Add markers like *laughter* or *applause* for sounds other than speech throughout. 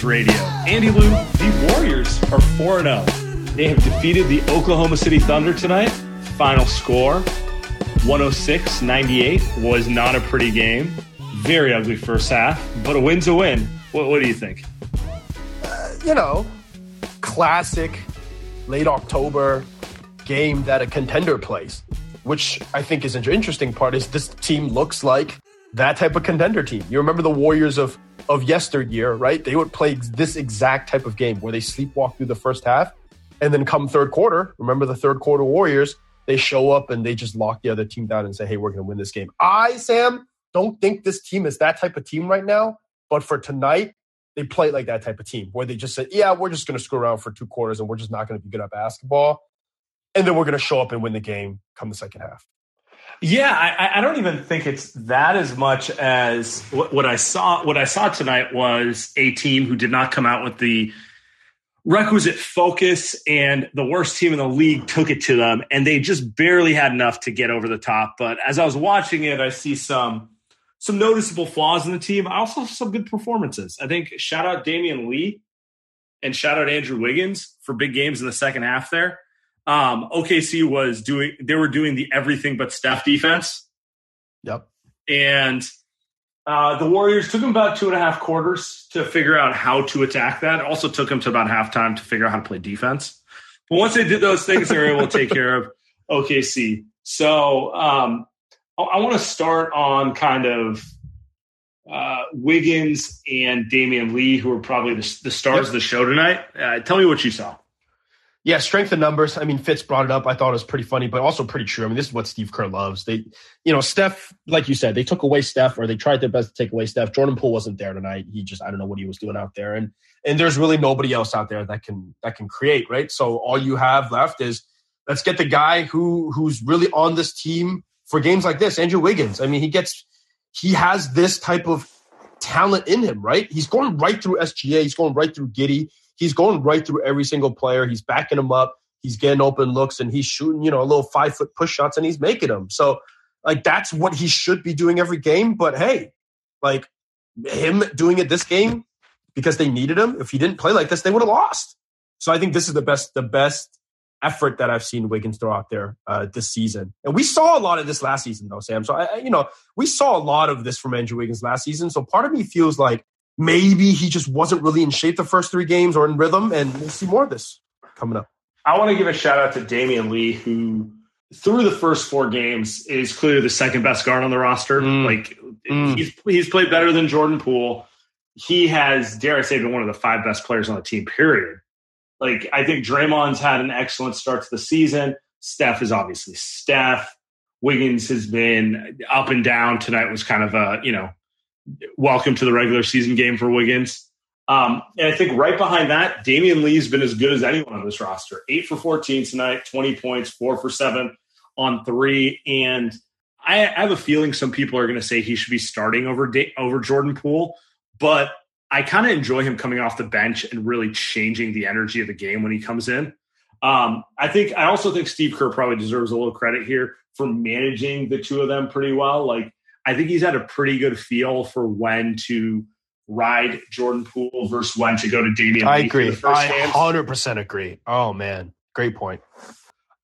Years Radio. Andy Lou, the Warriors are 4 0. They have defeated the Oklahoma City Thunder tonight. Final score 106 98 was not a pretty game. Very ugly first half, but a win's a win. What, what do you think? Uh, you know, classic late October game that a contender plays, which I think is an interesting part is this team looks like that type of contender team. You remember the Warriors of of yesteryear, right? They would play this exact type of game where they sleepwalk through the first half and then come third quarter, remember the third quarter Warriors, they show up and they just lock the other team down and say, "Hey, we're going to win this game." I, Sam, don't think this team is that type of team right now, but for tonight, they play like that type of team where they just said, yeah, we're just going to screw around for two quarters and we're just not going to be good at basketball. And then we're going to show up and win the game come the second half. Yeah, I, I don't even think it's that as much as what, what I saw. What I saw tonight was a team who did not come out with the requisite focus, and the worst team in the league took it to them, and they just barely had enough to get over the top. But as I was watching it, I see some some noticeable flaws in the team. I also have some good performances. I think shout out Damion Lee and shout out Andrew Wiggins for big games in the second half there. Um, OKC was doing they were doing the everything but Steph defense. Yep. And uh, the Warriors took them about two and a half quarters to figure out how to attack that. It also took them to about halftime to figure out how to play defense. But once they did those things, they were able to take care of *laughs* OKC. So um, I, I want to start on kind of uh, Wiggins and Damion Lee, who are probably the, the stars Yep. of the show tonight. Uh, tell me what you saw. Yeah, strength in numbers. I mean, Fitz brought it up. I thought it was pretty funny, but also pretty true. I mean, this is what Steve Kerr loves. They, you know, Steph, like you said, they took away Steph, or they tried their best to take away Steph. Jordan Poole wasn't there tonight. He just, I don't know what he was doing out there, and and there's really nobody else out there that can that can create, right? So all you have left is let's get the guy who who's really on this team for games like this, Andrew Wiggins. I mean, he gets he has this type of talent in him, right? He's going right through SGA. He's going right through Giddey. He's going right through every single player. He's backing them up. He's getting open looks and he's shooting, you know, a little five foot push shots and he's making them. So, like, that's what he should be doing every game. But hey, like, him doing it this game because they needed him. If he didn't play like this, they would have lost. So I think this is the best, the best effort that I've seen Wiggins throw out there uh, this season. And we saw a lot of this last season, though, Sam. So I- you know, we saw a lot of this from Andrew Wiggins last season. So part of me feels like maybe he just wasn't really in shape the first three games or in rhythm, and we'll see more of this coming up. I want to give a shout out to Damion Lee, who through the first four games is clearly the second best guard on the roster. Mm. Like Mm. he's he's played better than Jordan Poole. He has, dare I say, been one of the five best players on the team. Period. Like I think Draymond's had an excellent start to the season. Steph is obviously Steph. Wiggins has been up and down. Tonight was kind of a you know welcome to the regular season game for Wiggins. Um, and I think right behind that, Damion Lee's been as good as anyone on this roster. Eight for 14 tonight, 20 points, four for seven on three. And I, I have a feeling some people are going to say he should be starting over over Jordan Poole, but I kind of enjoy him coming off the bench and really changing the energy of the game when he comes in. Um, I think I also think Steve Kerr probably deserves a little credit here for managing the two of them pretty well. Like I think he's had a pretty good feel for when to ride Jordan Poole versus when to go to Damion. I agree. I hundred percent agree. Oh man, great point.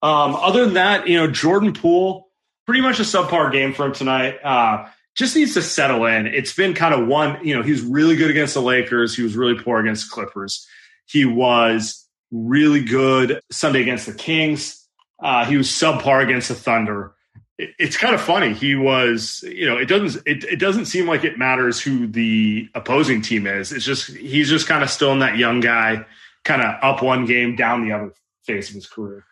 Um, other than that, you know, Jordan Poole, pretty much a subpar game for him tonight. Uh, just needs to settle in. It's been kind of one, you know, he was really good against the Lakers. He was really poor against Clippers. He was really good Sunday against the Kings. Uh, he was subpar against the Thunder it's kind of funny. He was, you know, it doesn't it, it doesn't seem like it matters who the opposing team is. It's just he's just kind of still in that young guy, kind of up one game, down the other phase of his career.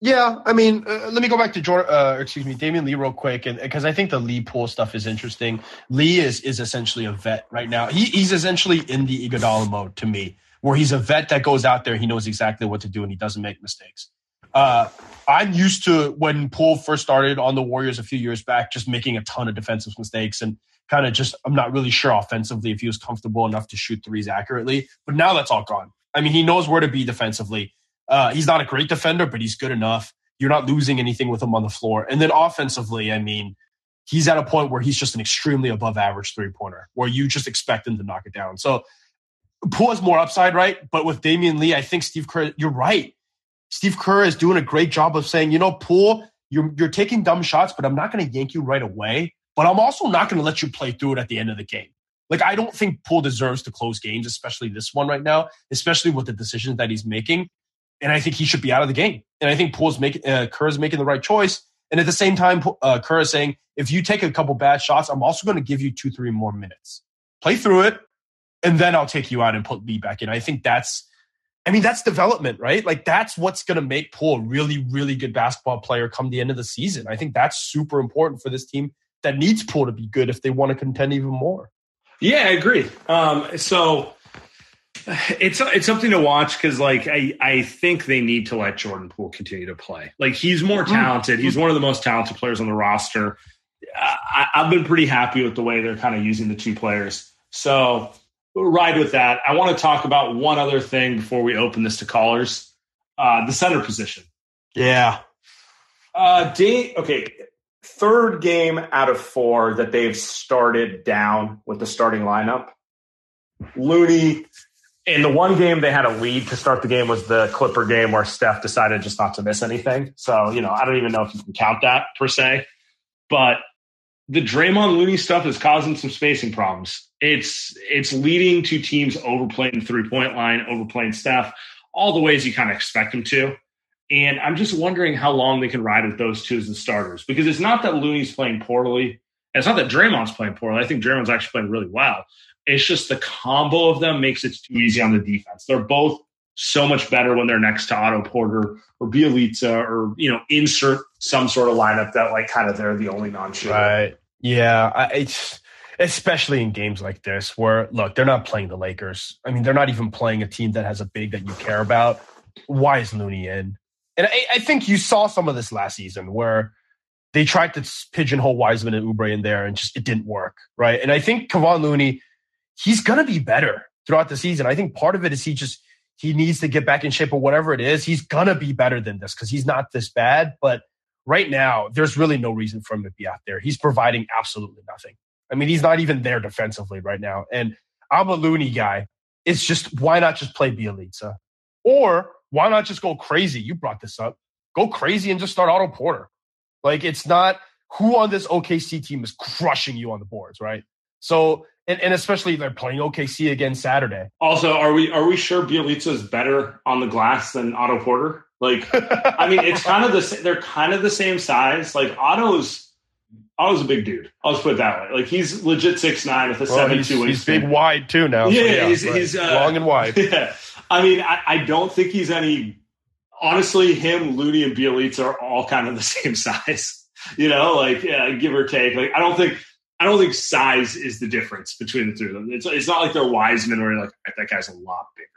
Yeah, I mean, uh, let me go back to Jordan, uh, excuse me, Damion Lee real quick, and because I think the Lee Poole stuff is interesting. Lee is is essentially a vet right now. He, he's essentially in the Iguodala mode to me, where he's a vet that goes out there, he knows exactly what to do, and he doesn't make mistakes. Uh, I'm used to when Poole first started on the Warriors a few years back, just making a ton of defensive mistakes and kind of just, I'm not really sure offensively if he was comfortable enough to shoot threes accurately. But now that's all gone. I mean, he knows where to be defensively. Uh, he's not a great defender, but he's good enough. You're not losing anything with him on the floor. And then offensively, I mean, he's at a point where he's just an extremely above average three pointer where you just expect him to knock it down. So Poole has more upside, right? But with Damion Lee, I think Steve Kerr, you're right. Steve Kerr is doing a great job of saying, you know, Poole, you're, you're taking dumb shots, but I'm not going to yank you right away. But I'm also not going to let you play through it at the end of the game. Like, I don't think Poole deserves to close games, especially this one right now, especially with the decisions that he's making. And I think he should be out of the game. And I think Poole's making, uh, Kerr is making the right choice. And at the same time, uh, Kerr is saying, if you take a couple bad shots, I'm also going to give you two, three more minutes. Play through it, and then I'll take you out and put me back in. I think that's I mean, that's development, right? Like that's what's going to make Poole a really, really good basketball player come the end of the season. I think that's super important for this team that needs Poole to be good if they want to contend even more. Yeah, I agree. Um, so it's it's something to watch because like I I think they need to let Jordan Poole continue to play. Like he's more mm-hmm. talented. He's one of the most talented players on the roster. I, I've been pretty happy with the way they're kind of using the two players. So ride with that. I want to talk about one other thing before we open this to callers uh, the center position. Yeah. Uh, day, okay. Third game out of four that they've started down with the starting lineup. Looney, in the one game they had a lead to start the game was the Clipper game where Steph decided just not to miss anything. So, you know, I don't even know if you can count that per se. But the Draymond Looney stuff is causing some spacing problems. It's it's leading to teams overplaying three point line, overplaying Steph, all the ways you kind of expect them to. And I'm just wondering how long they can ride with those two as the starters because it's not that Looney's playing poorly. It's not that Draymond's playing poorly. I think Draymond's actually playing really well. It's just the combo of them makes it too easy on the defense. They're both so much better when they're next to Otto Porter or Bjelica or you know insert some sort of lineup that like kind of they're the only non-shooter. Right. Yeah. I, it's especially in games like this where look they're not playing the Lakers. I mean they're not even playing a team that has a big that you care about. Why is Looney in? And I, I think you saw some of this last season where they tried to pigeonhole Wiseman and Oubre in there and just it didn't work, right? And I think Kevon Looney, he's gonna be better throughout the season. I think part of it is he just he needs to get back in shape or whatever it is. He's gonna be better than this because he's not this bad. But right now, there's really no reason for him to be out there. He's providing absolutely nothing. I mean, he's not even there defensively right now. And I'm a Looney guy. It's just why not just play Bjelica? Or why not just go crazy? You brought this up. Go crazy and just start Otto Porter. Like it's not who on this OKC team is crushing you on the boards, right? So and, and especially they're playing OKC again Saturday. Also, are we are we sure Bjelica is better on the glass than Otto Porter? Like, I mean, it's *laughs* kind of the they're kind of the same size. Like Otto's Otto's a big dude. I'll just put it that way. Like he's legit six nine with a well, seven he's, two. He's big wide too now. Yeah, so yeah he's, right. he's uh, long and wide. *laughs* Yeah. I mean, I, I don't think he's any. Honestly, him, Looney, and Bjelica are all kind of the *laughs* same size. You know, like yeah, give or take. Like I don't think I don't think size is the difference between the two of them. It's, it's not like they're Wiseman where you're like, that guy's a lot bigger,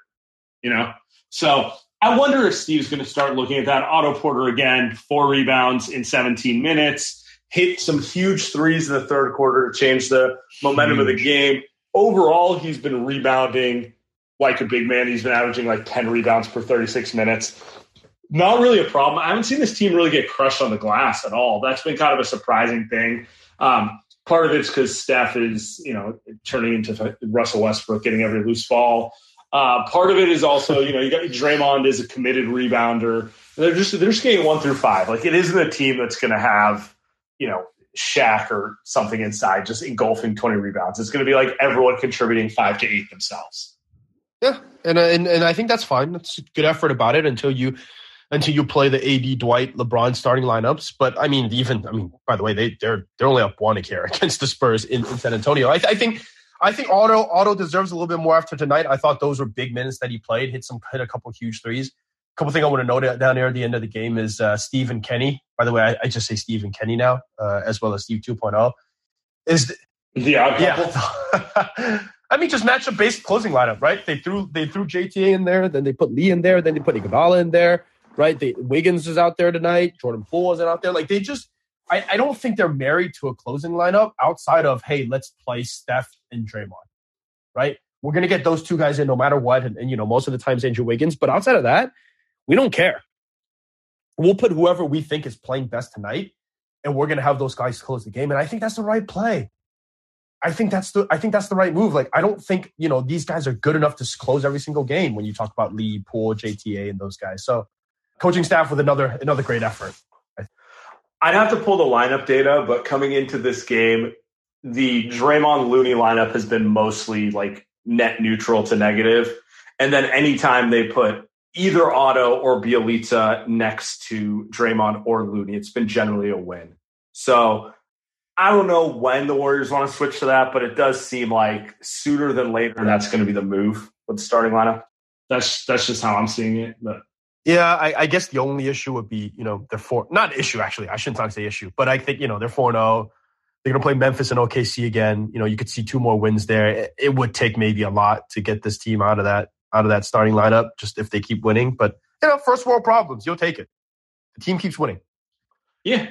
you know? So I wonder if Steve's going to start looking at that. Otto Porter again, four rebounds in 17 minutes, hit some huge threes in the third quarter to change the momentum huge. of the game. Overall, he's been rebounding like a big man. He's been averaging like 10 rebounds per 36 minutes. not really a problem. I haven't seen this team really get crushed on the glass at all. That's been kind of a surprising thing. Um, part of it's because Steph is, you know, turning into Russell Westbrook, getting every loose ball. Uh, part of it is also, you know, you got Draymond is a committed rebounder. They're just they're just getting one through five. Like it isn't a team that's going to have, you know, Shaq or something inside just engulfing twenty rebounds. It's going to be like everyone contributing five to eight themselves. Yeah, and uh, and and I think that's fine. That's good effort about it until you until you play the AD, Dwight, LeBron starting lineups. But I mean, even I mean, by the way, they they're they're only up one here *laughs* against the Spurs in, in San Antonio. I, I, think I think Otto Otto deserves a little bit more after tonight. I thought those were big minutes that he played. Hit some hit a couple huge threes. Couple thing I want to note down there at the end of the game is uh, Steve and Kenny. By the way, I, I just say Steve and Kenny now, uh, as well as Steve 2.0. Is the, yeah, yeah. *laughs* I mean, just match a base closing lineup, right? They threw they threw JTA in there, then they put Lee in there, then they put Iguodala in there right? They, Wiggins is out there tonight. Jordan Poole wasn't out there. Like they just, I, I don't think they're married to a closing lineup outside of hey, let's play Steph and Draymond, right? We're gonna get those two guys in no matter what, and, and you know most of the times Andrew Wiggins. But outside of that, we don't care. We'll put whoever we think is playing best tonight, and we're gonna have those guys close the game. And I think that's the right play. I think that's the I think that's the right move. Like I don't think you know these guys are good enough to close every single game when you talk about Lee, Poole, JTA, and those guys. So coaching staff with another another great effort. I'd have to pull the lineup data, but coming into this game, the Draymond Looney lineup has been mostly like net neutral to negative. And then anytime they put either Otto or Bjelica next to Draymond or Looney, it's been generally a win. So I don't know when the Warriors want to switch to that, but it does seem like sooner than later that's going to be the move with the starting lineup. That's that's just how I'm seeing it. But yeah, I, I, guess the only issue would be, you know, they're four, not an issue actually. I shouldn't talk say issue, but I think, you know, they're 4 0. They're going to play Memphis and OKC again. You know, you could see two more wins there. It, it, would take maybe a lot to get this team out of that, out of that starting lineup, just if they keep winning. But, you know, first world problems, you'll take it. The team keeps winning. Yeah.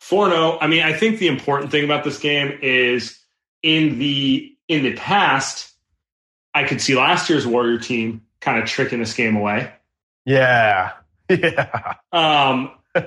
4 0. I mean, I think the important thing about this game is in the, in the past, I could see last year's Warrior team kind of tricking this game away yeah. *laughs* Yeah. Um, *laughs*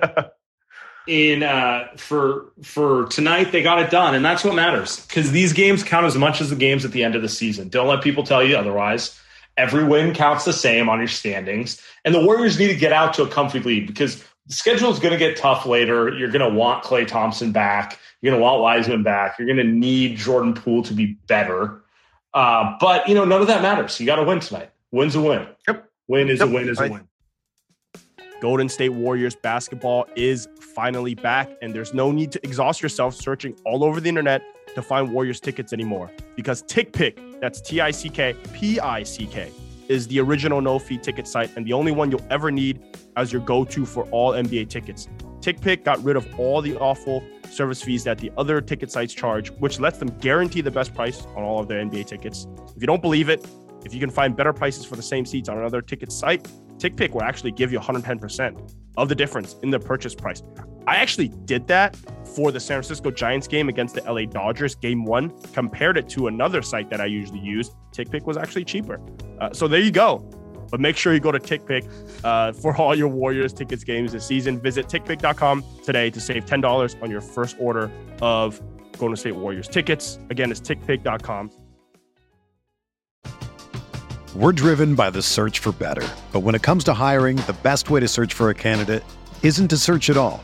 in uh, for for tonight, they got it done, and that's what matters because these games count as much as the games at the end of the season. Don't let people tell you otherwise. Every win counts the same on your standings, and the Warriors need to get out to a comfy lead because the schedule is going to get tough later. You're going to want Klay Thompson back. You're going to want Wiseman back. You're going to need Jordan Poole to be better. Uh, but you know, none of that matters. You got to win tonight. Win's a win. Yep. Win is yep. a win is a win. Golden State Warriors basketball is finally back, and there's no need to exhaust yourself searching all over the internet to find Warriors tickets anymore because TickPick, that's T I C K P I C K, is the original no fee ticket site and the only one you'll ever need as your go to for all NBA tickets. TickPick got rid of all the awful service fees that the other ticket sites charge, which lets them guarantee the best price on all of their NBA tickets. If you don't believe it, if you can find better prices for the same seats on another ticket site, TickPick will actually give you 110% of the difference in the purchase price. I actually did that for the San Francisco Giants game against the LA Dodgers, game one, compared it to another site that I usually use. TickPick was actually cheaper. Uh, so there you go. But make sure you go to TickPick uh, for all your Warriors tickets games this season. Visit TickPick.com today to save $10 on your first order of Golden State Warriors tickets. Again, it's TickPick.com we're driven by the search for better. But when it comes to hiring, the best way to search for a candidate isn't to search at all.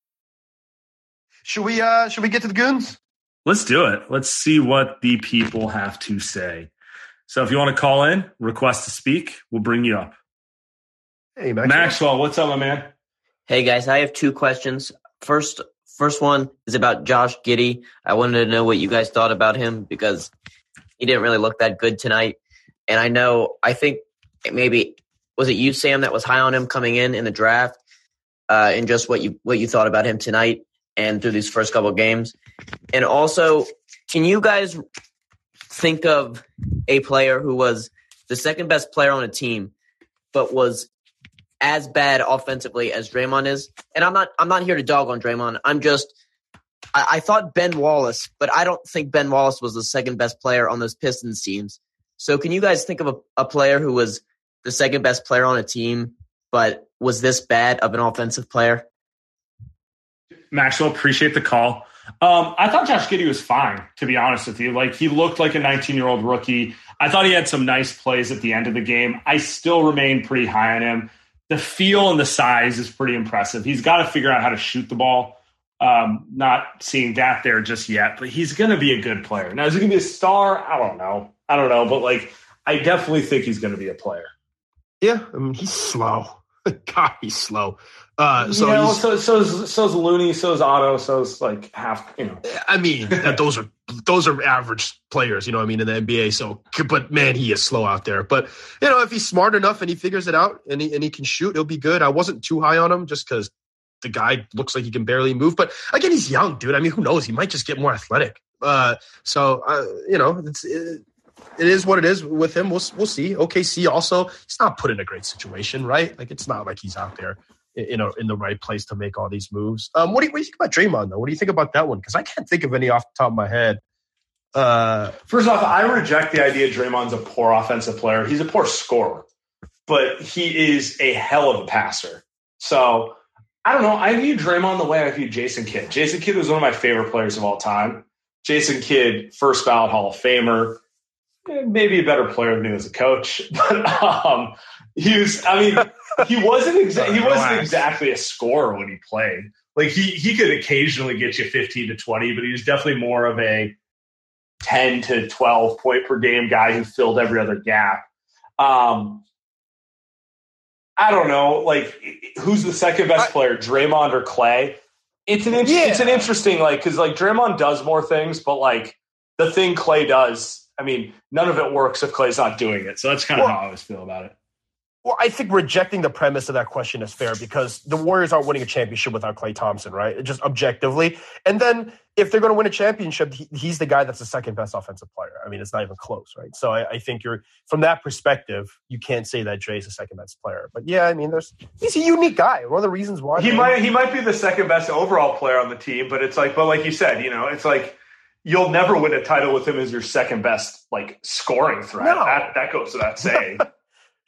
Should we uh should we get to the goons? Let's do it. Let's see what the people have to say. So if you want to call in, request to speak, we'll bring you up. Hey Maxwell. Maxwell, what's up, my man? Hey guys, I have two questions. First, first one is about Josh Giddey. I wanted to know what you guys thought about him because he didn't really look that good tonight. And I know, I think maybe was it you, Sam, that was high on him coming in in the draft, uh, and just what you what you thought about him tonight and through these first couple games. And also, can you guys think of a player who was the second best player on a team, but was as bad offensively as Draymond is? And I'm not I'm not here to dog on Draymond. I'm just I, I thought Ben Wallace, but I don't think Ben Wallace was the second best player on those Pistons teams. So can you guys think of a, a player who was the second best player on a team, but was this bad of an offensive player? Maxwell, appreciate the call. Um, I thought Josh Giddey was fine, to be honest with you. Like he looked like a 19 year old rookie. I thought he had some nice plays at the end of the game. I still remain pretty high on him. The feel and the size is pretty impressive. He's got to figure out how to shoot the ball. Um, not seeing that there just yet, but he's going to be a good player. Now, is he going to be a star? I don't know. I don't know, but like, I definitely think he's going to be a player. Yeah, I mean he's slow. *laughs* God, he's slow. Uh, so you know, so so's so's Looney, so's Otto, so's like half. You know, I mean *laughs* that those are those are average players, you know. what I mean in the NBA. So, but man, he is slow out there. But you know, if he's smart enough and he figures it out and he and he can shoot, he'll be good. I wasn't too high on him just because the guy looks like he can barely move. But again, he's young, dude. I mean, who knows? He might just get more athletic. Uh, so uh, you know, it's. It, it is what it is with him. We'll we'll see. OKC also, he's not put in a great situation, right? Like it's not like he's out there in a, in the right place to make all these moves. Um, what do you what do you think about Draymond though? What do you think about that one? Because I can't think of any off the top of my head. Uh, First off, I reject the idea Draymond's a poor offensive player. He's a poor scorer, but he is a hell of a passer. So I don't know. I view Draymond the way I view Jason Kidd. Jason Kidd was one of my favorite players of all time. Jason Kidd, first ballot Hall of Famer, maybe a better player than he was a coach, *laughs* but um, he was. I mean, he wasn't exa- he wasn't exactly a scorer when he played. Like he he could occasionally get you fifteen to twenty, but he was definitely more of a ten to twelve point per game guy who filled every other gap. Um, I don't know, like who's the second best I- player, Draymond or Klay? It's an in- Yeah. it's an interesting like because like Draymond does more things, but like the thing Klay does, I mean, none of it works if Klay's not doing it. So that's kind of Well- how I always feel about it. Well, I think rejecting the premise of that question is fair because the Warriors aren't winning a championship without Klay Thompson, right? Just objectively. And then if they're going to win a championship, he, he's the guy that's the second best offensive player. I mean, it's not even close, right? So I, I think you're from that perspective, you can't say that Dre's the second best player. But yeah, I mean, there's he's a unique guy. One of the reasons why He man. might he might be the second best overall player on the team, but it's like but like you said, you know, it's like you'll never win a title with him as your second best like scoring threat. No. That that goes without saying. *laughs*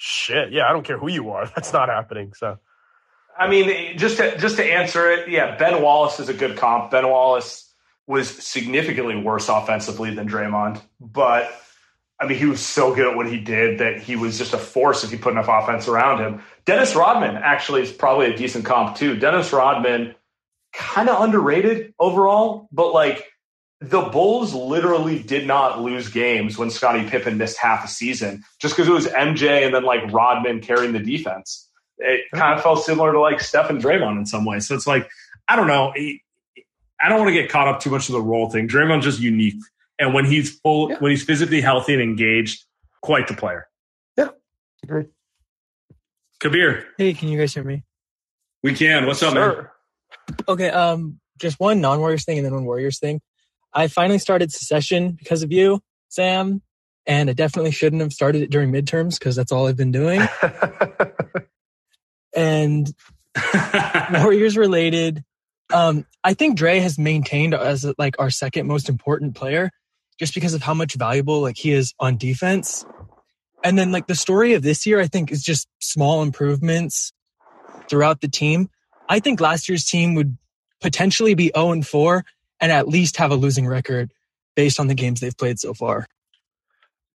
shit. Yeah, I don't care who you are. *laughs* That's not happening. So I mean, just to just to answer it, yeah, Ben Wallace is a good comp. Ben Wallace was significantly worse offensively than Draymond, but I mean, he was so good at what he did that he was just a force if you put enough offense around him. Dennis Rodman actually is probably a decent comp too. Dennis Rodman, kind of underrated overall, but like the Bulls literally did not lose games when Scottie Pippen missed half a season just because it was MJ and then like Rodman carrying the defense. It kind of felt similar to like Steph and Draymond in some ways. So it's like, I don't know. I don't want to get caught up too much of the role thing. Draymond's just unique. And when he's full, Yeah. when he's physically healthy and engaged, quite the player. Yeah, agreed. Kabir, Hey, can you guys hear me? we can. What's up, man? Okay, um, just one non-Warriors thing and then one Warriors thing. I finally started Succession because of you, Sam. and I definitely shouldn't have started it during midterms because that's all I've been doing. *laughs* and *laughs* Warriors related, um, I think Dre has maintained as like our second most important player, just because of how much valuable like he is on defense. And then like the story of this year, I think is just small improvements throughout the team. I think last year's team would potentially be 0 and 4 and at least have a losing record based on the games they've played so far.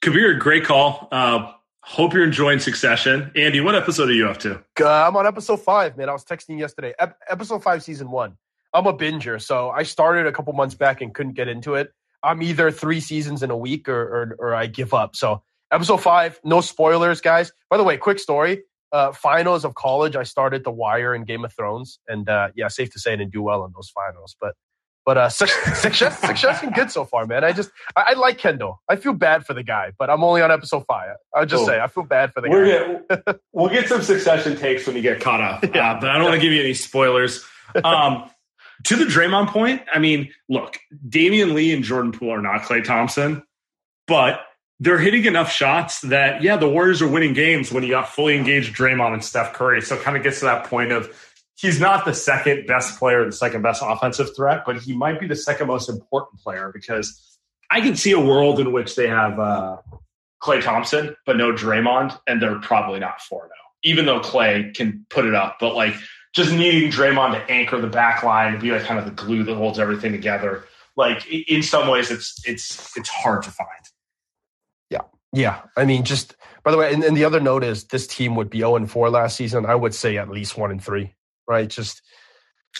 Kabir, great call. Uh, hope you're enjoying Succession. Andy, what episode are you up to? Uh, I'm on episode five, man. I was texting yesterday. Ep- episode five, season one. I'm a binger, so I started a couple months back and couldn't get into it. I'm either three seasons in a week or, or, or I give up. So episode five, no spoilers, guys. By the way, quick story. Uh, finals of college, I started The Wire and Game of Thrones, and uh, yeah, safe to say I didn't do well in those finals. But but uh, success, *laughs* success been good so far, man. I just I, I, like Kendall. I feel bad for the guy, but I'm only on episode five. I'll just say I feel bad for the We're guy. Get, we'll get some Succession takes when you get caught up, *laughs* yeah. uh, but I don't want to give you any spoilers. Um, to the Draymond point, I mean, look, Damion Lee and Jordan Poole are not Klay Thompson, but they're hitting enough shots that yeah, the Warriors are winning games when you got fully engaged Draymond and Steph Curry. So it kind of gets to that point of he's not the second best player, the second best offensive threat, but he might be the second most important player because I can see a world in which they have uh, Klay Thompson, but no Draymond, and they're probably not 4 0, even though Klay can put it up. But like just needing Draymond to anchor the back line and be like kind of the glue that holds everything together. Like in some ways, it's it's it's hard to find. Yeah, yeah. I mean, just by the way, and, and the other note is this team would be zero oh and four last season. I would say at least one and three right? Just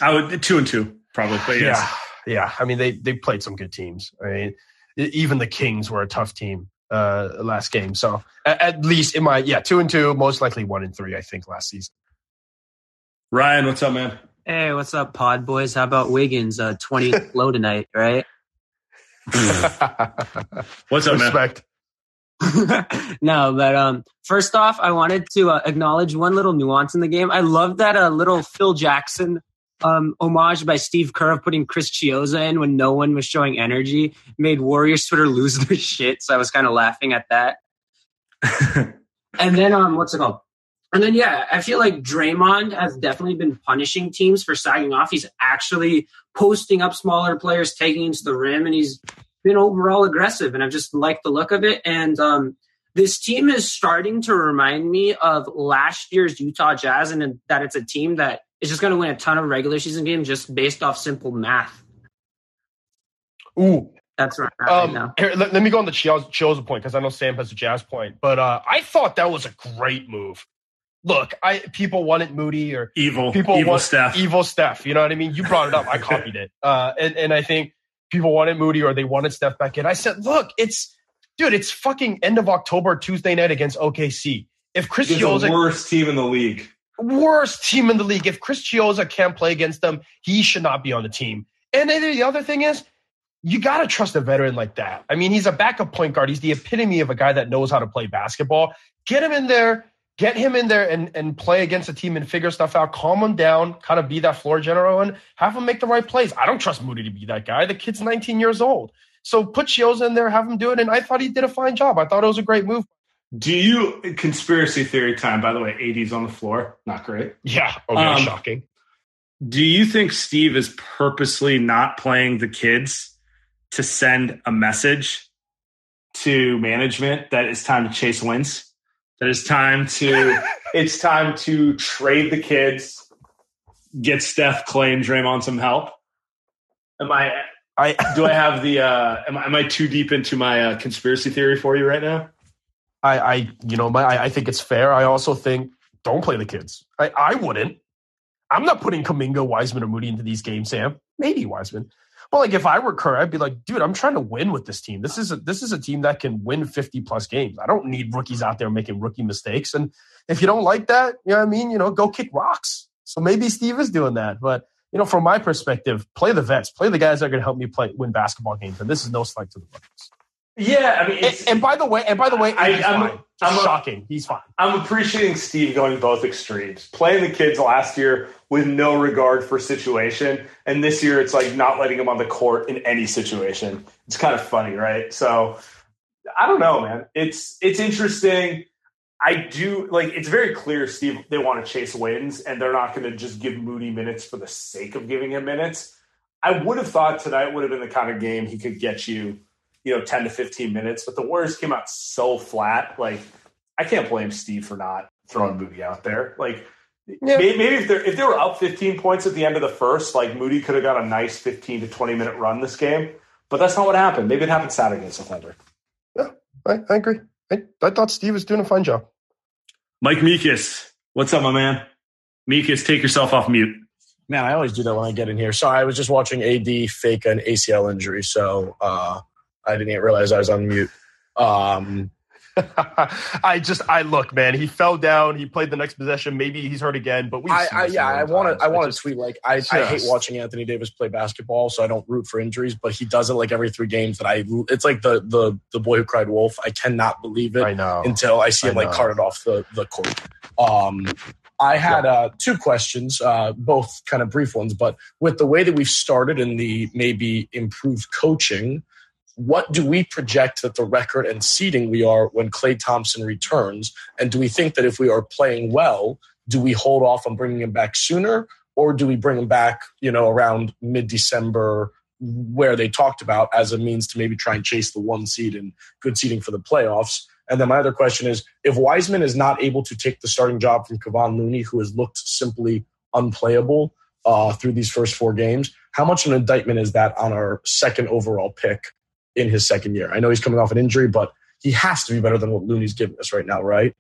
I would two and two probably. Yeah, yeah. I mean, they they played some good teams. I mean, even the Kings were a tough team uh last game. So at, at least in my yeah, two and two, most likely one and three. I think last season. Ryan, what's up, man? Hey, what's up, Pod Boys? How about Wiggins? Uh, twenty *laughs* low tonight, right? *laughs* what's up, Respect. man? *laughs* no, but um, first off, I wanted to uh, acknowledge one little nuance in the game. I love that uh, little Phil Jackson um, homage by Steve Kerr of putting Chris Chiozza in when no one was showing energy made Warriors Twitter lose their shit. So I was kind of laughing at that. *laughs* and then um, what's it called? And then yeah, I feel like Draymond has definitely been punishing teams for sagging off. He's actually posting up smaller players, taking to the rim, and he's been overall aggressive, and I've just liked the look of it. And um, this team is starting to remind me of last year's Utah Jazz, and that it's a team that is just going to win a ton of regular season games just based off simple math. Ooh, that's right. Um, right here, let, let, me go on the Chiozza point because I know Sam has a Jazz point, but uh, I thought that was a great move. Look, I people wanted Moody or evil, people evil want Steph, evil Steph. You know what I mean? You brought it up. I copied it, uh, and and I think people wanted Moody or they wanted Steph back in. I said, look, it's dude, it's fucking end of October Tuesday night against OKC. If Chris it's Chiozza, the worst team in the league, worst team in the league. If Chris Chiozza can't play against them, he should not be on the team. And then the other thing is, you got to trust a veteran like that. I mean, he's a backup point guard. He's the epitome of a guy that knows how to play basketball. Get him in there get him in there and, and play against a team and figure stuff out, calm him down, kind of be that floor general and have him make the right plays. I don't trust Moody to be that guy. The kid's 19 years old. So put Shields in there, have him do it. And I thought he did a fine job. I thought it was a great move. Do you conspiracy theory time? By the way, AD's on the floor. Not great. Yeah. Okay. Um, shocking. Do you think Steve is purposely not playing the kids to send a message to management that it's time to chase wins? That it's time to *laughs* it's time to trade the kids, get Steph, Klay, and Draymond some help. Am I? I *laughs* do I have the? Uh, am, I, am I too deep into my uh, conspiracy theory for you right now? I, I you know, my, I, I think it's fair. I also think don't play the kids. I, I wouldn't. I'm not putting Kuminga, Wiseman, or Moody into these games, Sam. Maybe Wiseman. Well, like if I were Kerr, I'd be like, dude, I'm trying to win with this team. This is a, this is a team that can win 50 plus games. I don't need rookies out there making rookie mistakes. And if you don't like that, you know what I mean? You know, go kick rocks. So maybe Steve is doing that. But you know, from my perspective, play the vets, play the guys that are going to help me play win basketball games. And this is no slight to the rookies. Yeah, I mean, and, and, by the way, and by the way, I, am I'm shocking. He's fine. I'm appreciating Steve going both extremes, playing the kids last year with no regard for situation, and this year it's like not letting him on the court in any situation. It's kind of funny, right? So I don't know, man. It's it's interesting. I do like it's very clear, Steve, they want to chase wins and they're not going to just give Moody minutes for the sake of giving him minutes. I would have thought tonight would have been the kind of game he could get you, you know, 10 to 15 minutes, but the Warriors came out so flat. Like, I can't blame Steve for not throwing Moody out there. Like, yeah. maybe, maybe if, if they were up 15 points at the end of the first, like Moody could have got a nice 15 to 20 minute run this game, but that's not what happened. Maybe it happened Saturday against the Thunder. Yeah, I, I agree. I, I thought Steve was doing a fine job. Mike Meekus, what's up, my man? Meekus, take yourself off mute. Man, I always do that when I get in here. Sorry, I was just watching AD fake an ACL injury, so uh, I didn't even realize I was on mute. Um, *laughs* I just, I look, man. He fell down. He played the next possession. Maybe he's hurt again. But we, I, I yeah, I want to, I want to tweet like I, I hate watching Anthony Davis play basketball, so I don't root for injuries. But he does it like every three games. That I, it's like the the the boy who cried wolf. I cannot believe it. I know until I see him like carted off the the court. Um, I had uh, two questions, uh, both kind of brief ones, but with the way that we've started and the maybe improved coaching, what do we project that the record and seeding we are when Klay Thompson returns? And do we think that if we are playing well, do we hold off on bringing him back sooner, or do we bring him back, you know, around mid December, where they talked about as a means to maybe try and chase the one seed and good seeding for the playoffs? And then my other question is, if Wiseman is not able to take the starting job from Kevon Looney, who has looked simply unplayable uh, through these first four games, how much of an indictment is that on our second overall pick in his second year. I know he's coming off an injury, but he has to be better than what Looney's giving us right now, right?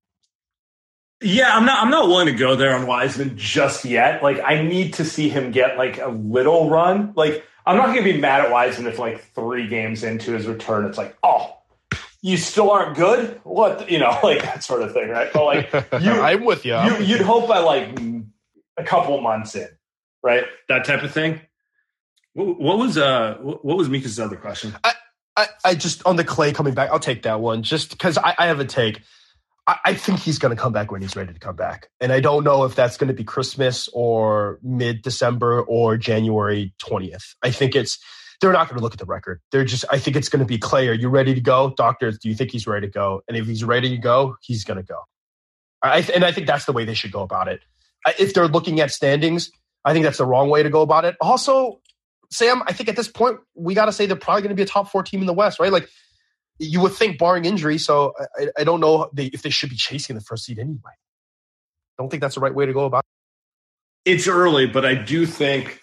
Yeah, I'm not. I'm not willing to go there on Wiseman just yet. Like, I need to see him get like a little run. Like, I'm not going to be mad at Wiseman if like three games into his return, it's like, oh, you still aren't good. What you know, *laughs* like that sort of thing, right? But like, *laughs* you, I'm with you. you you'd hope by like a couple months in, right? That type of thing. What, what was uh, what was Mika's other question? I, I, I just on the Klay coming back, I'll take that one just because I, I, have a take. I, think he's going to come back when he's ready to come back, and I don't know if that's going to be Christmas or mid December or January twentieth. I think it's they're not going to look at the record. They're just I think it's going to be Klay, Are you ready to go, Doctor? Do you think he's ready to go? And if he's ready to go, he's going to go. I, and I think that's the way they should go about it. If they're looking at standings, I think that's the wrong way to go about it. Also, Sam, I think at this point we got to say they're probably going to be a top four team in the West, right? Like you would think, barring injury. So I, I don't know if they should be chasing the first seed anyway. Don't think that's the right way to go about it. It's early, but I do think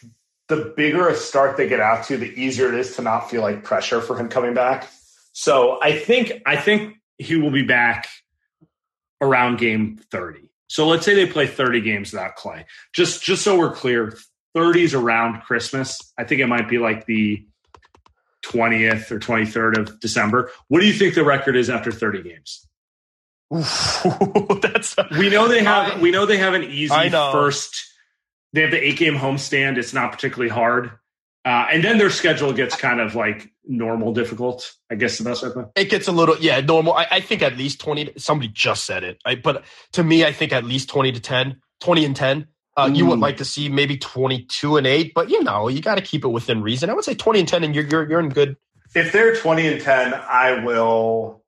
the bigger a start they get out to, the easier it is to not feel like pressure for him coming back. So I think I think he will be back around game 30. So let's say they play 30 games without Klay. Just just so we're clear, 30s around Christmas. I think it might be like the 20th or 23rd of December. What do you think the record is after 30 games? *laughs* that's a, we know they have I, we know they have an easy first. They have the eight game homestand. It's not particularly hard. Uh, and then their schedule gets kind of like normal difficult. I guess the best way It gets a little, yeah, normal. I, I think at least 20. Somebody just said it. I, but to me, I think at least 20 to 10, 20 and 10. Uh, you would like to see maybe 22 and 8, but you know, you got to keep it within reason. I would say 20 and 10 and you're, you're, you're in good. If they're 20 and 10, I will.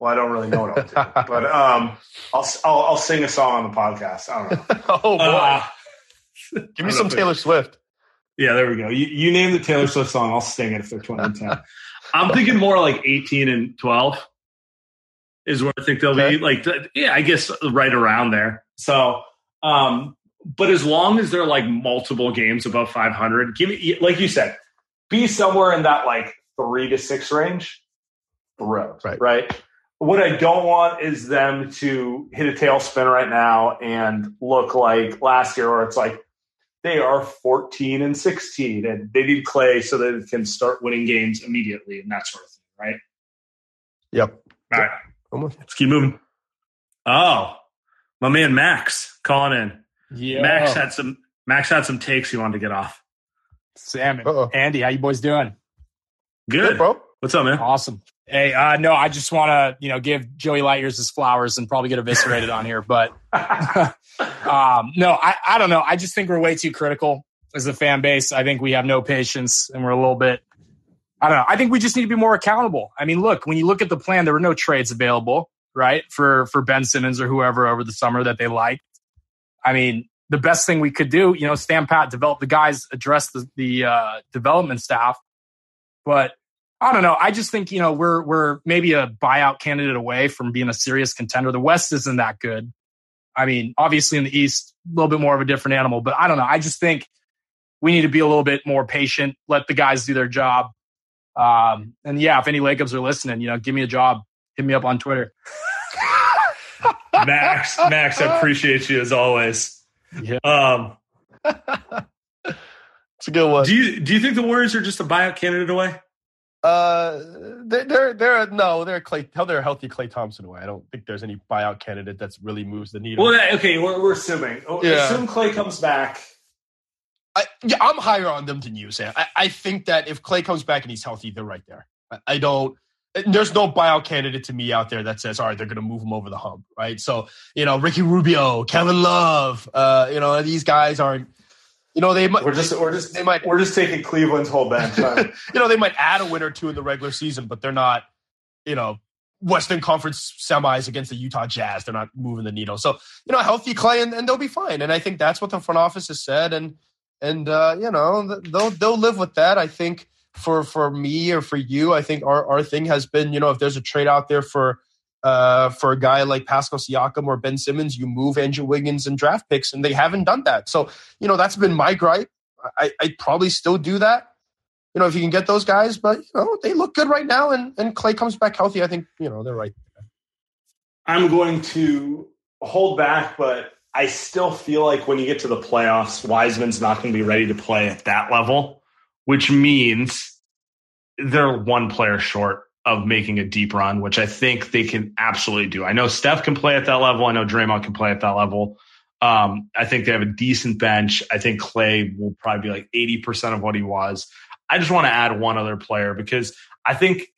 Well, I don't really know what I'll do, *laughs* but um, I'll, I'll, I'll sing a song on the podcast. I don't know. *laughs* oh boy, uh, give me some Taylor Swift. Yeah, there we go. You, you name the Taylor Swift song, I'll sing it if they're 20 and 10. *laughs* I'm thinking more like 18 and 12 is where I think they'll okay. be. Like, yeah, I guess right around there. So, um, but as long as they're like multiple games above 500, give me, like you said, be somewhere in that like three to six range. Thrilled, right? Right. What I don't want is them to hit a tailspin right now and look like last year, where it's like they are 14 and 16 and they need Klay so that they can start winning games immediately and that sort of thing, right? Yep. All right. Let's keep moving. Oh, my man Max calling in. Yeah. Max had some Max had some takes he wanted to get off. Sam, Uh-oh. Andy, how you boys doing? Good. Good, bro. What's up, man? Awesome. Hey, uh, no, I just want to, you know, give Joey Lightyears his flowers and probably get eviscerated on here, but *laughs* *laughs* um, no, I, I don't know. I just think we're way too critical as a fan base. I think we have no patience and we're a little bit, I don't know. I think we just need to be more accountable. I mean, look, when you look at the plan, there were no trades available, right? For for Ben Simmons or whoever over the summer that they liked. I mean, the best thing we could do, you know, stand pat, develop the guys, address the the uh, development staff. But I don't know. I just think you know we're we're maybe a buyout candidate away from being a serious contender. The West isn't that good. I mean, obviously in the East, a little bit more of a different animal. But I don't know. I just think we need to be a little bit more patient. Let the guys do their job. Um, and yeah, if any Lakers are listening, you know, give me a job. Hit me up on Twitter. *laughs* Max, Max, I appreciate you as always. Yeah. Um, It's a good one. do you do you think the Warriors are just a buyout candidate away? Uh, they're they're, they're no, they're Klay. Tell they're a healthy Klay Thompson away. I don't think there's any buyout candidate that's really moves the needle. Well, that- okay, we're, we're assuming. Oh, Yeah. Assume Klay comes back. I, yeah, I'm higher on them than you, Sam. I, I think that if Klay comes back and he's healthy, they're right there. I, I don't. There's no buyout candidate to me out there that says, all right, they're going to move him over the hump, right? So, you know, Ricky Rubio, Kevin Love, uh, you know, these guys aren't, you know, they might, We're just we're just they might, we're just taking Cleveland's whole bench. huh? *laughs* you know, they might add a win or two in the regular season, but they're not, you know, Western Conference semis against the Utah Jazz. They're not moving the needle. So, you know, healthy Klay and, and they'll be fine. And I think that's what the front office has said. And, and, uh, you know, they'll, they'll live with that. I think for, for me or for you, I think our, our thing has been, you know, if there's a trade out there for, uh, for a guy like Pascal Siakam or Ben Simmons, you move Andrew Wiggins and draft picks, and they haven't done that. So, you know, that's been my gripe. I, I'd probably still do that you know, if you can get those guys, but you know, they look good right now and, and Klay comes back healthy, I think, you know, they're right. I'm going to hold back, but I still feel like when you get to the playoffs, Wiseman's not going to be ready to play at that level, which means they're one player short of making a deep run, which I think they can absolutely do. I know Steph can play at that level. I know Draymond can play at that level. Um, I think they have a decent bench. I think Klay will probably be like 80% of what he was. I just want to add one other player because I think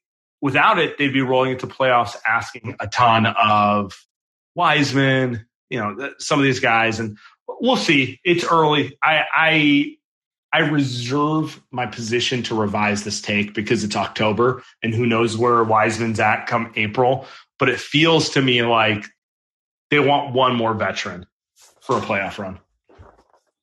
without it, they'd be rolling into playoffs asking a ton of Wiseman, you know, some of these guys, and we'll see. It's early. I I I reserve my position to revise this take because it's October, and who knows where Wiseman's at come April. But it feels to me like they want one more veteran for a playoff run.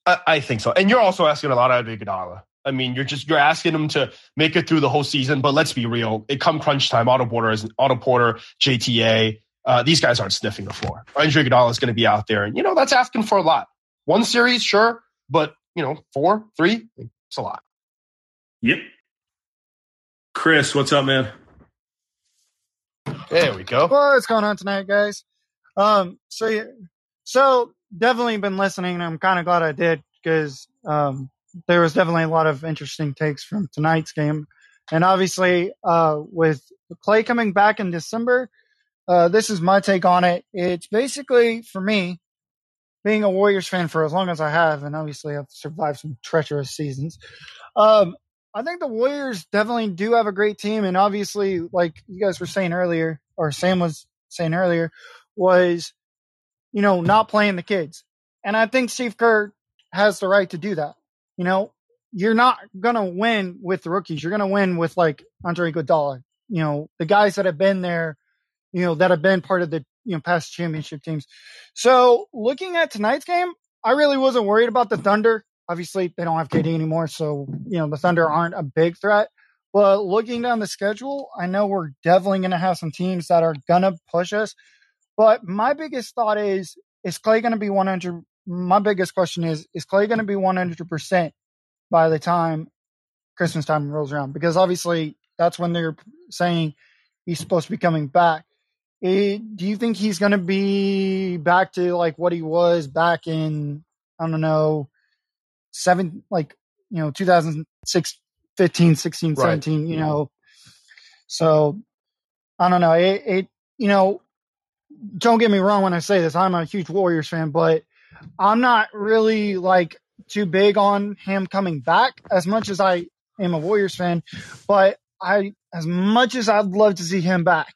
I, I think so. And you're also asking a lot out of Iguodala. I mean, you're just you're asking him to make it through the whole season. But let's be real. It come crunch time. Otto Porter is Otto Porter, JTA. Uh, these guys aren't sniffing the floor. Andre Iguodala is going to be out there, and you know that's asking for a lot. One series, sure, but you know, four, three, it's a lot. Yep. Chris, what's up, man? There we go. What's going on tonight, guys? Um, so yeah, so definitely been listening. and I'm kind of glad I did because um, there was definitely a lot of interesting takes from tonight's game, and obviously uh, with Klay coming back in December, uh, this is my take on it. It's basically for me being a Warriors fan for as long as I have, and obviously I've survived some treacherous seasons. Um, I think the Warriors definitely do have a great team, and obviously, like you guys were saying earlier, or Sam was saying earlier, was you know not playing the kids, and I think Steve Kerr has the right to do that. You know, you're not gonna win with the rookies. You're gonna win with like Andre Iguodala. You know, the guys that have been there, you know, that have been part of the you know past championship teams. So looking at tonight's game, I really wasn't worried about the Thunder. Obviously, they don't have KD anymore, so you know the Thunder aren't a big threat. But looking down the schedule, I know we're definitely going to have some teams that are going to push us. But my biggest thought is: Is Klay going to be 100? My biggest question is: Is Klay going to be 100 percent by the time Christmas time rolls around? Because obviously, that's when they're saying he's supposed to be coming back. Eh, do you think he's going to be back to like what he was back in I don't know seven like you know 2006 15 16 Right. 17 you know so I don't know it, it you know don't get me wrong when I say this I'm a huge Warriors fan but I'm not really like too big on him coming back as much as I am a Warriors fan but I as much as I'd love to see him back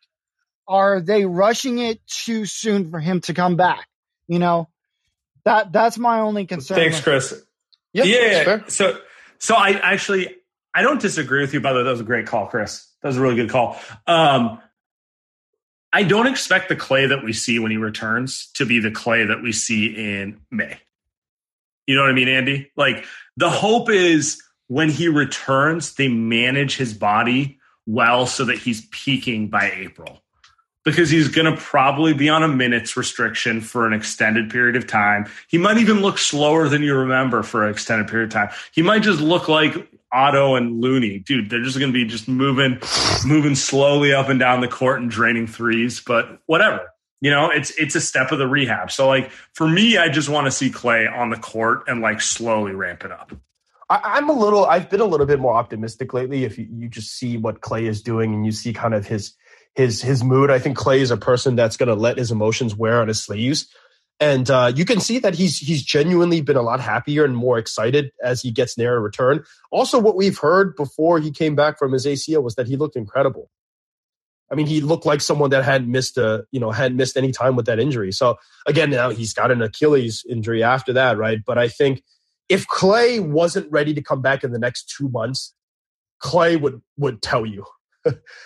are they rushing it too soon for him to come back? You know, that that's my only concern. Thanks, Chris. Yep, yeah, yeah. So, so I actually, I don't disagree with you. By the way, that was a great call, Chris. That was a really good call. Um, I don't expect the Klay that we see when he returns to be the Klay that we see in May. You know what I mean, Andy? Like the hope is when he returns, they manage his body well so that he's peaking by April because he's going to probably be on a minutes restriction for an extended period of time. He might even look slower than you remember for an extended period of time. He might just look like Otto and Looney. Dude, they're just going to be just moving moving slowly up and down the court and draining threes, but whatever. You know, it's it's a step of the rehab. So like for me, I just want to see Klay on the court and like slowly ramp it up. I, am a little. I've been a little bit more optimistic lately. If you, you just see what Klay is doing and you see kind of his his his mood. I think Klay is a person that's going to let his emotions wear on his sleeves, and uh, you can see that he's he's genuinely been a lot happier and more excited as he gets near a return. Also, what we've heard before he came back from his ACL was that he looked incredible. I mean, he looked like someone that hadn't missed a you know hadn't missed any time with that injury. So again, now he's got an Achilles injury after that, right? But I think if Klay wasn't ready to come back in the next two months, Klay would would tell you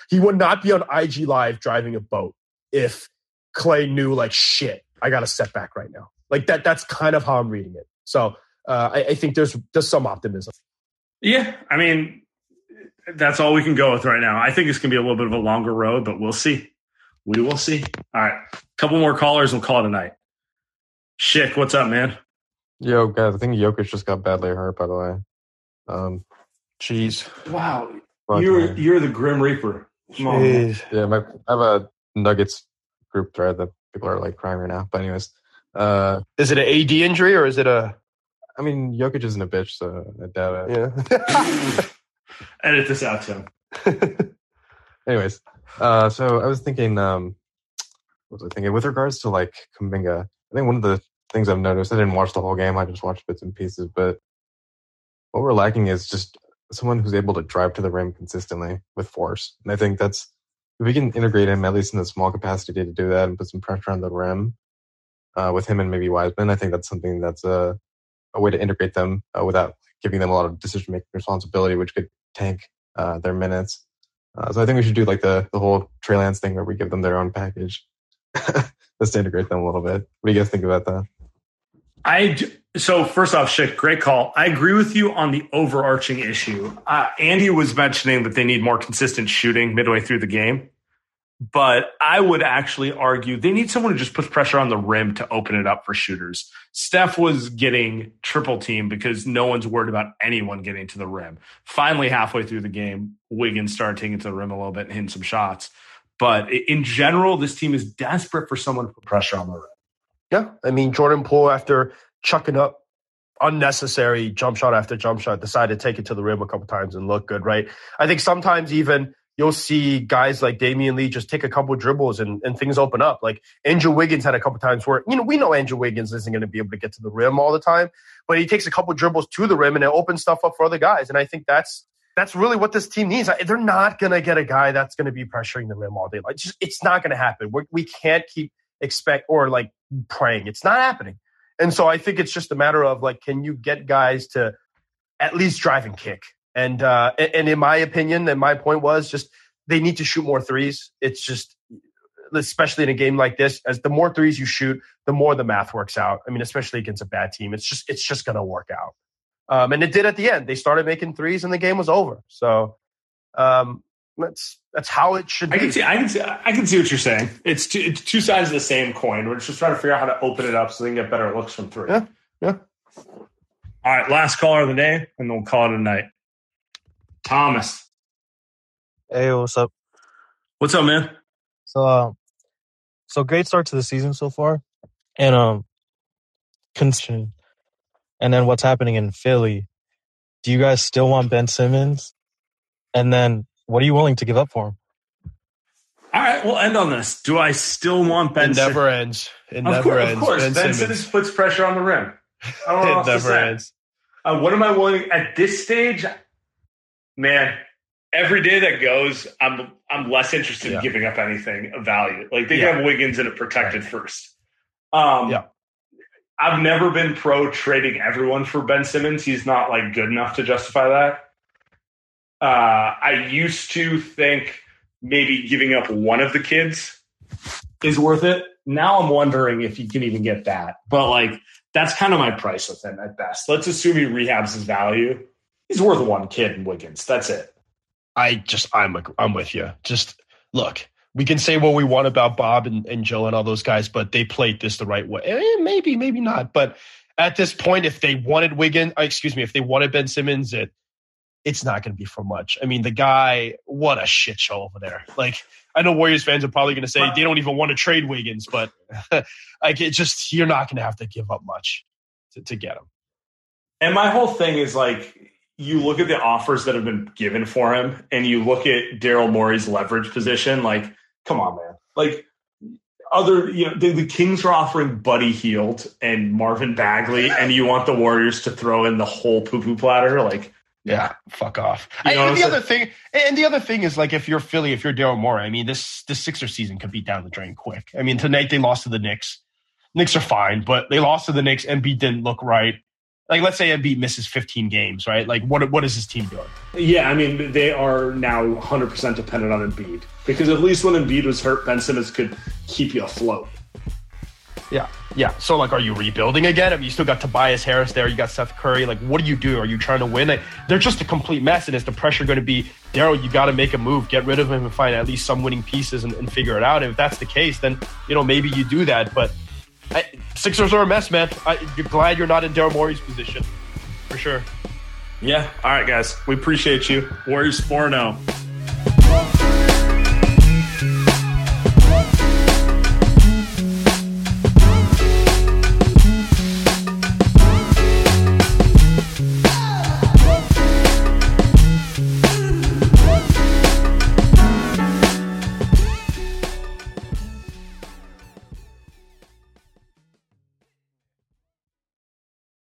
he would not be on IG Live driving a boat if Klay knew like shit. I got a setback right now. Like that. That's kind of how I'm reading it. So uh, I, I think there's there's some optimism. Yeah, I mean that's all we can go with right now. I think it's going to be a little bit of a longer road, but we'll see. We will see. All right, a couple more callers. We'll call it a night. Schick, what's up, man? Yo, guys, I think Jokic just got badly hurt. By the way, um, jeez, wow, you're you're the Grim Reaper. Come on, yeah, my, I have a Nuggets group thread that people are like crying right now. But anyways, uh, is it an AD injury or is it a? I mean, Jokic isn't a bitch, so I doubt it. Yeah. *laughs* Edit this out, Tim. *laughs* anyways, uh, so I was thinking, um, what was I thinking with regards to like Kuminga? I think one of the things I've noticed, I didn't watch the whole game. I just watched bits and pieces, but what we're lacking is just someone who's able to drive to the rim consistently with force. And I think that's if we can integrate him at least in the small capacity to do that and put some pressure on the rim uh, with him and maybe Wiseman, I think that's something that's a, a way to integrate them uh, without giving them a lot of decision making responsibility, which could tank uh, their minutes. Uh, so I think we should do like the the whole Trey Lance thing where we give them their own package. *laughs* To integrate them a little bit. What do you guys think about that? I so first off, Schick, great call. I agree with you on the overarching issue. Uh, Andy was mentioning that they need more consistent shooting midway through the game, but I would actually argue they need someone who just puts pressure on the rim to open it up for shooters. Steph was getting triple team because no one's worried about anyone getting to the rim. Finally, halfway through the game, Wiggins started taking it to the rim a little bit and hitting some shots. But in general, this team is desperate for someone to put pressure on the rim. Yeah, I mean Jordan Poole after chucking up unnecessary jump shot after jump shot decided to take it to the rim a couple times and look good, right? I think sometimes even you'll see guys like Damion Lee just take a couple dribbles and, and things open up. Like Andrew Wiggins had a couple times where, you know, we know Andrew Wiggins isn't going to be able to get to the rim all the time, but he takes a couple dribbles to the rim and it opens stuff up for other guys. And I think that's that's really what this team needs. They're not going to get a guy that's going to be pressuring the rim all day. Like, just, it's not going to happen. We're, we can not keep expect or like praying. It's not happening. And so I think it's just a matter of like, can you get guys to at least drive and kick? And uh, and in my opinion, and my point was just they need to shoot more threes. It's just especially in a game like this, as the more threes you shoot, the more the math works out. I mean, especially against a bad team, it's just it's just to work out. Um, and it did at the end. They started making threes, and the game was over. So um, that's that's how it should. Be. I can see. I can see. I can see what you're saying. It's two, it's two sides of the same coin. We're just trying to figure out how to open it up so they can get better looks from three. Yeah. Yeah. All right. Last caller of the day, and then we'll call it a night. Thomas. Hey, what's up? What's up, man? So, um, so great start to the season so far, and um, condition, and then what's happening in Philly. Do you guys still want Ben Simmons? And then what are you willing to give up for him? All right, we'll end on this. Do I still want Ben? It never ends. It of never course, ends. Of course, Ben, Ben, Simmons. Simmons puts pressure on the rim. I don't *laughs* what it never ends. Uh, what am I willing at this stage? Man, every day that goes, I'm I'm less interested Yeah. in giving up anything of value. Like they Yeah. have Wiggins in a protected first. Um, Yeah. I've never been pro trading everyone for Ben Simmons. He's not like good enough to justify that. Uh, I used to think maybe giving up one of the kids is worth it. Now I'm wondering if you can even get that. But like that's kind of my price with him at best. Let's assume he rehabs his value. He's worth one kid in Wiggins. That's it. I just I'm I'm with you. Just look, we can say what we want about Bob and, and Joe and all those guys, but they played this the right way. Eh, maybe, maybe not. But at this point, if they wanted Wiggins, uh, excuse me, if they wanted Ben Simmons, it it's not going to be for much. I mean, the guy, what a shit show over there. Like, I know Warriors fans are probably going to say they don't even want to trade Wiggins, but *laughs* like, it just you're not going to have to give up much to, to get him. And my whole thing is like, you look at the offers that have been given for him, and you look at Daryl Morey's leverage position. Like, come on, man. Like, other, you know, the, the, Kings are offering Buddy Hield and Marvin Bagley, and you want the Warriors to throw in the whole poo poo platter? Like, yeah, fuck off. You know I, the other thing, and the other thing is like if you're Philly, if you're Daryl Morey, I mean this this Sixer season could be down the drain quick. I mean tonight they lost to the Knicks. Knicks are fine, but they lost to the Knicks. Embiid didn't look right. Like let's say Embiid misses 15 games, right? Like what what is his team doing? Yeah, I mean they are now 100 percent dependent on Embiid because at least when Embiid was hurt, Ben Simmons could keep you afloat. Yeah, yeah. So, like, are you rebuilding again? I mean, you still got Tobias Harris there. You got Seth Curry. Like, what do you do? Are you trying to win? Like, they're just a complete mess. And is the pressure going to be, Daryl, you got to make a move, get rid of him, and find at least some winning pieces and, and, figure it out? And if that's the case, then, you know, maybe you do that. But I, Sixers are a mess, man. I, you're glad you're not in Daryl Morey's position. For sure. Yeah. All right, guys. We appreciate you. Warriors 4 0.